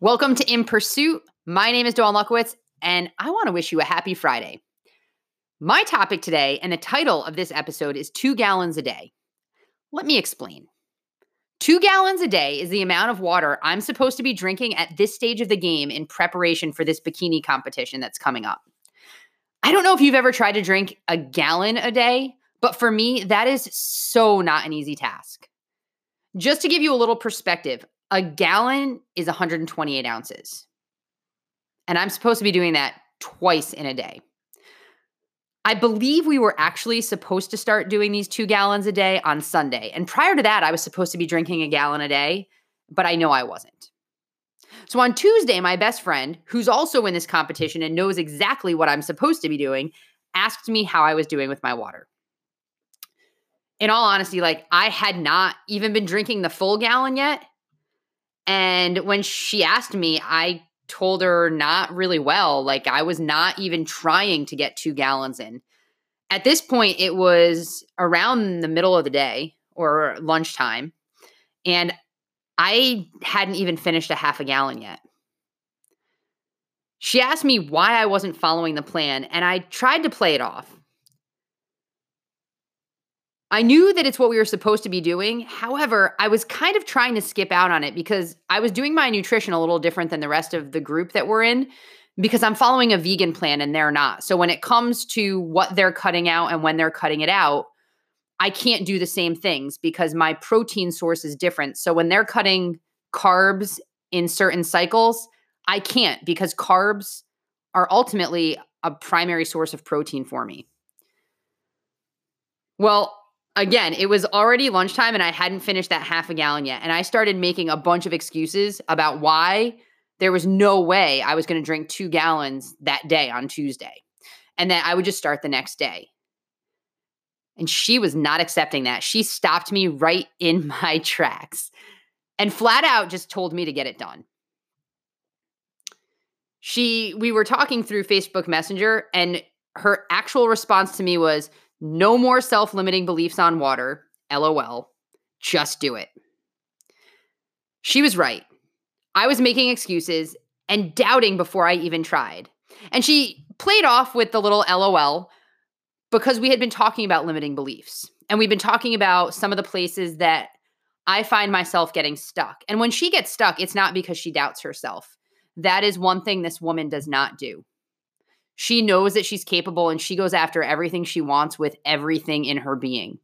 Welcome to In Pursuit. My name is Dawn Luckowitz, and I want to wish you a happy Friday. My topic today and the title of this episode is Two Gallons a Day. Let me explain. Two gallons a day is the amount of water I'm supposed to be drinking at this stage of the game in preparation for this bikini competition that's coming up. I don't know if you've ever tried to drink a gallon a day, but for me, that is so not an easy task. Just to give you a little perspective, a gallon is 128 ounces. And I'm supposed to be doing that twice in a day. I believe we were actually supposed to start doing these two gallons a day on Sunday. And prior to that, I was supposed to be drinking a gallon a day, but I know I wasn't. So on Tuesday, my best friend, who's also in this competition and knows exactly what I'm supposed to be doing, asked me how I was doing with my water. In all honesty, like I had not even been drinking the full gallon yet. And when she asked me, I told her not really well. Like I was not even trying to get two gallons in. At this point, it was around the middle of the day or lunchtime. And I hadn't even finished a half a gallon yet. She asked me why I wasn't following the plan, and I tried to play it off. I knew that it's what we were supposed to be doing. However, I was kind of trying to skip out on it because I was doing my nutrition a little different than the rest of the group that we're in because I'm following a vegan plan and they're not. So when it comes to what they're cutting out and when they're cutting it out, I can't do the same things because my protein source is different. So when they're cutting carbs in certain cycles, I can't because carbs are ultimately a primary source of protein for me. Well, again, it was already lunchtime and I hadn't finished that half a gallon yet. And I started making a bunch of excuses about why there was no way I was going to drink two gallons that day on Tuesday. And that I would just start the next day. And she was not accepting that. She stopped me right in my tracks and flat out just told me to get it done. She, we were talking through Facebook Messenger, and her actual response to me was, no more self limiting beliefs on water. LOL. Just do it. She was right. I was making excuses and doubting before I even tried. And she played off with the little LOL because we had been talking about limiting beliefs. And we've been talking about some of the places that I find myself getting stuck. And when she gets stuck, it's not because she doubts herself. That is one thing this woman does not do. She knows that she's capable and she goes after everything she wants with everything in her being.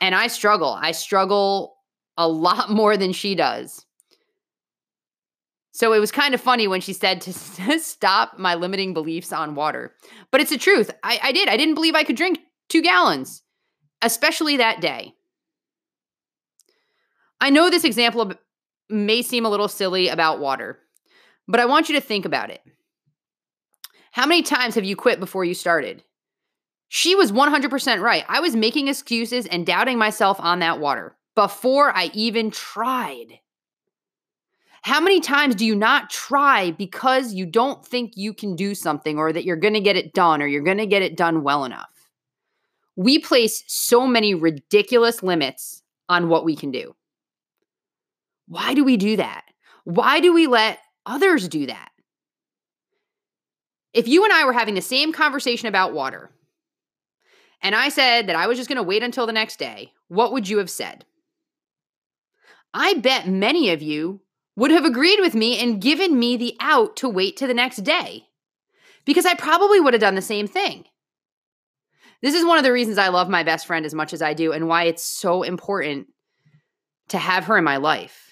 And I struggle. I struggle a lot more than she does. So it was kind of funny when she said to stop my limiting beliefs on water. But it's the truth. I, I did. I didn't believe I could drink two gallons, especially that day. I know this example may seem a little silly about water, but I want you to think about it. How many times have you quit before you started? She was 100% right. I was making excuses and doubting myself on that water before I even tried. How many times do you not try because you don't think you can do something or that you're going to get it done or you're going to get it done well enough? We place so many ridiculous limits on what we can do. Why do we do that? Why do we let others do that? If you and I were having the same conversation about water, and I said that I was just going to wait until the next day, what would you have said? I bet many of you would have agreed with me and given me the out to wait to the next day because I probably would have done the same thing. This is one of the reasons I love my best friend as much as I do and why it's so important to have her in my life.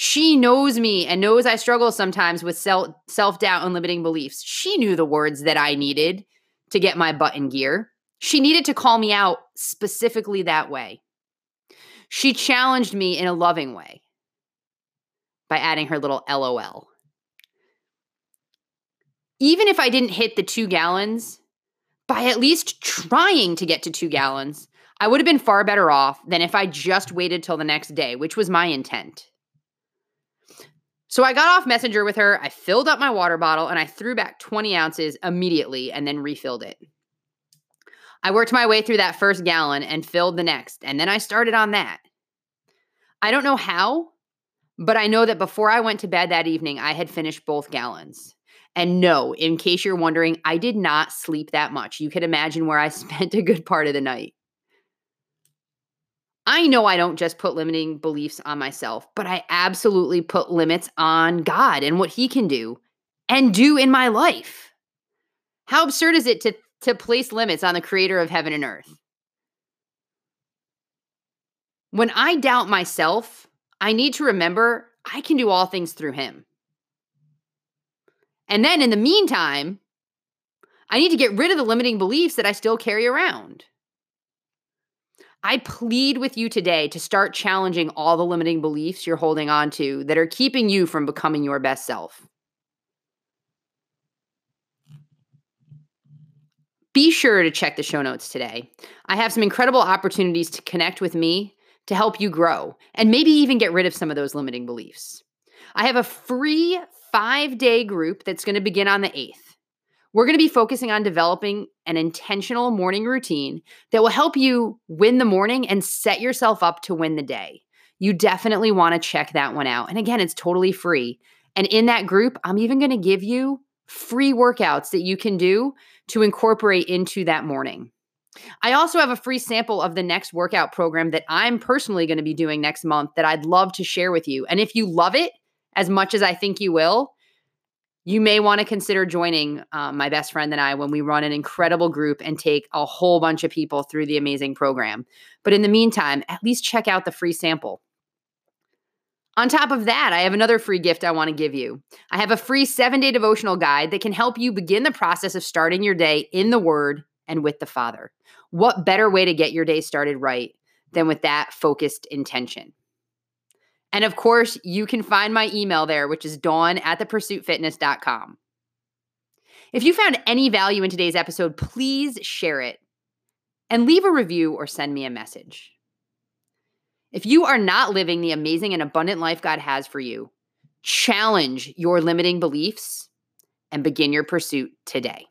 She knows me and knows I struggle sometimes with self doubt and limiting beliefs. She knew the words that I needed to get my butt in gear. She needed to call me out specifically that way. She challenged me in a loving way by adding her little LOL. Even if I didn't hit the two gallons, by at least trying to get to two gallons, I would have been far better off than if I just waited till the next day, which was my intent. So I got off Messenger with her. I filled up my water bottle and I threw back 20 ounces immediately and then refilled it. I worked my way through that first gallon and filled the next, and then I started on that. I don't know how, But I know that before I went to bed that evening, I had finished both gallons. And no, in case you're wondering, I did not sleep that much. You can imagine where I spent a good part of the night. I know I don't just put limiting beliefs on myself, but I absolutely put limits on God and what He can do and do in my life. How absurd is it to, to place limits on the creator of heaven and earth? When I doubt myself, I need to remember I can do all things through Him. And then in the meantime, I need to get rid of the limiting beliefs that I still carry around. I plead with you today to start challenging all the limiting beliefs you're holding on to that are keeping you from becoming your best self. Be sure to check the show notes today. I have some incredible opportunities to connect with me to help you grow and maybe even get rid of some of those limiting beliefs. I have a free five day group that's going to begin on the 8th. We're going to be focusing on developing an intentional morning routine that will help you win the morning and set yourself up to win the day. You definitely want to check that one out. And again, it's totally free. And in that group, I'm even going to give you free workouts that you can do to incorporate into that morning. I also have a free sample of the next workout program that I'm personally going to be doing next month that I'd love to share with you. And if you love it as much as I think you will, you may want to consider joining um, my best friend and I when we run an incredible group and take a whole bunch of people through the amazing program. But in the meantime, at least check out the free sample. On top of that, I have another free gift I want to give you. I have a free seven day devotional guide that can help you begin the process of starting your day in the Word and with the Father. What better way to get your day started right than with that focused intention? And of course, you can find my email there, which is dawn at thepursuitfitness.com. If you found any value in today's episode, please share it and leave a review or send me a message. If you are not living the amazing and abundant life God has for you, challenge your limiting beliefs and begin your pursuit today.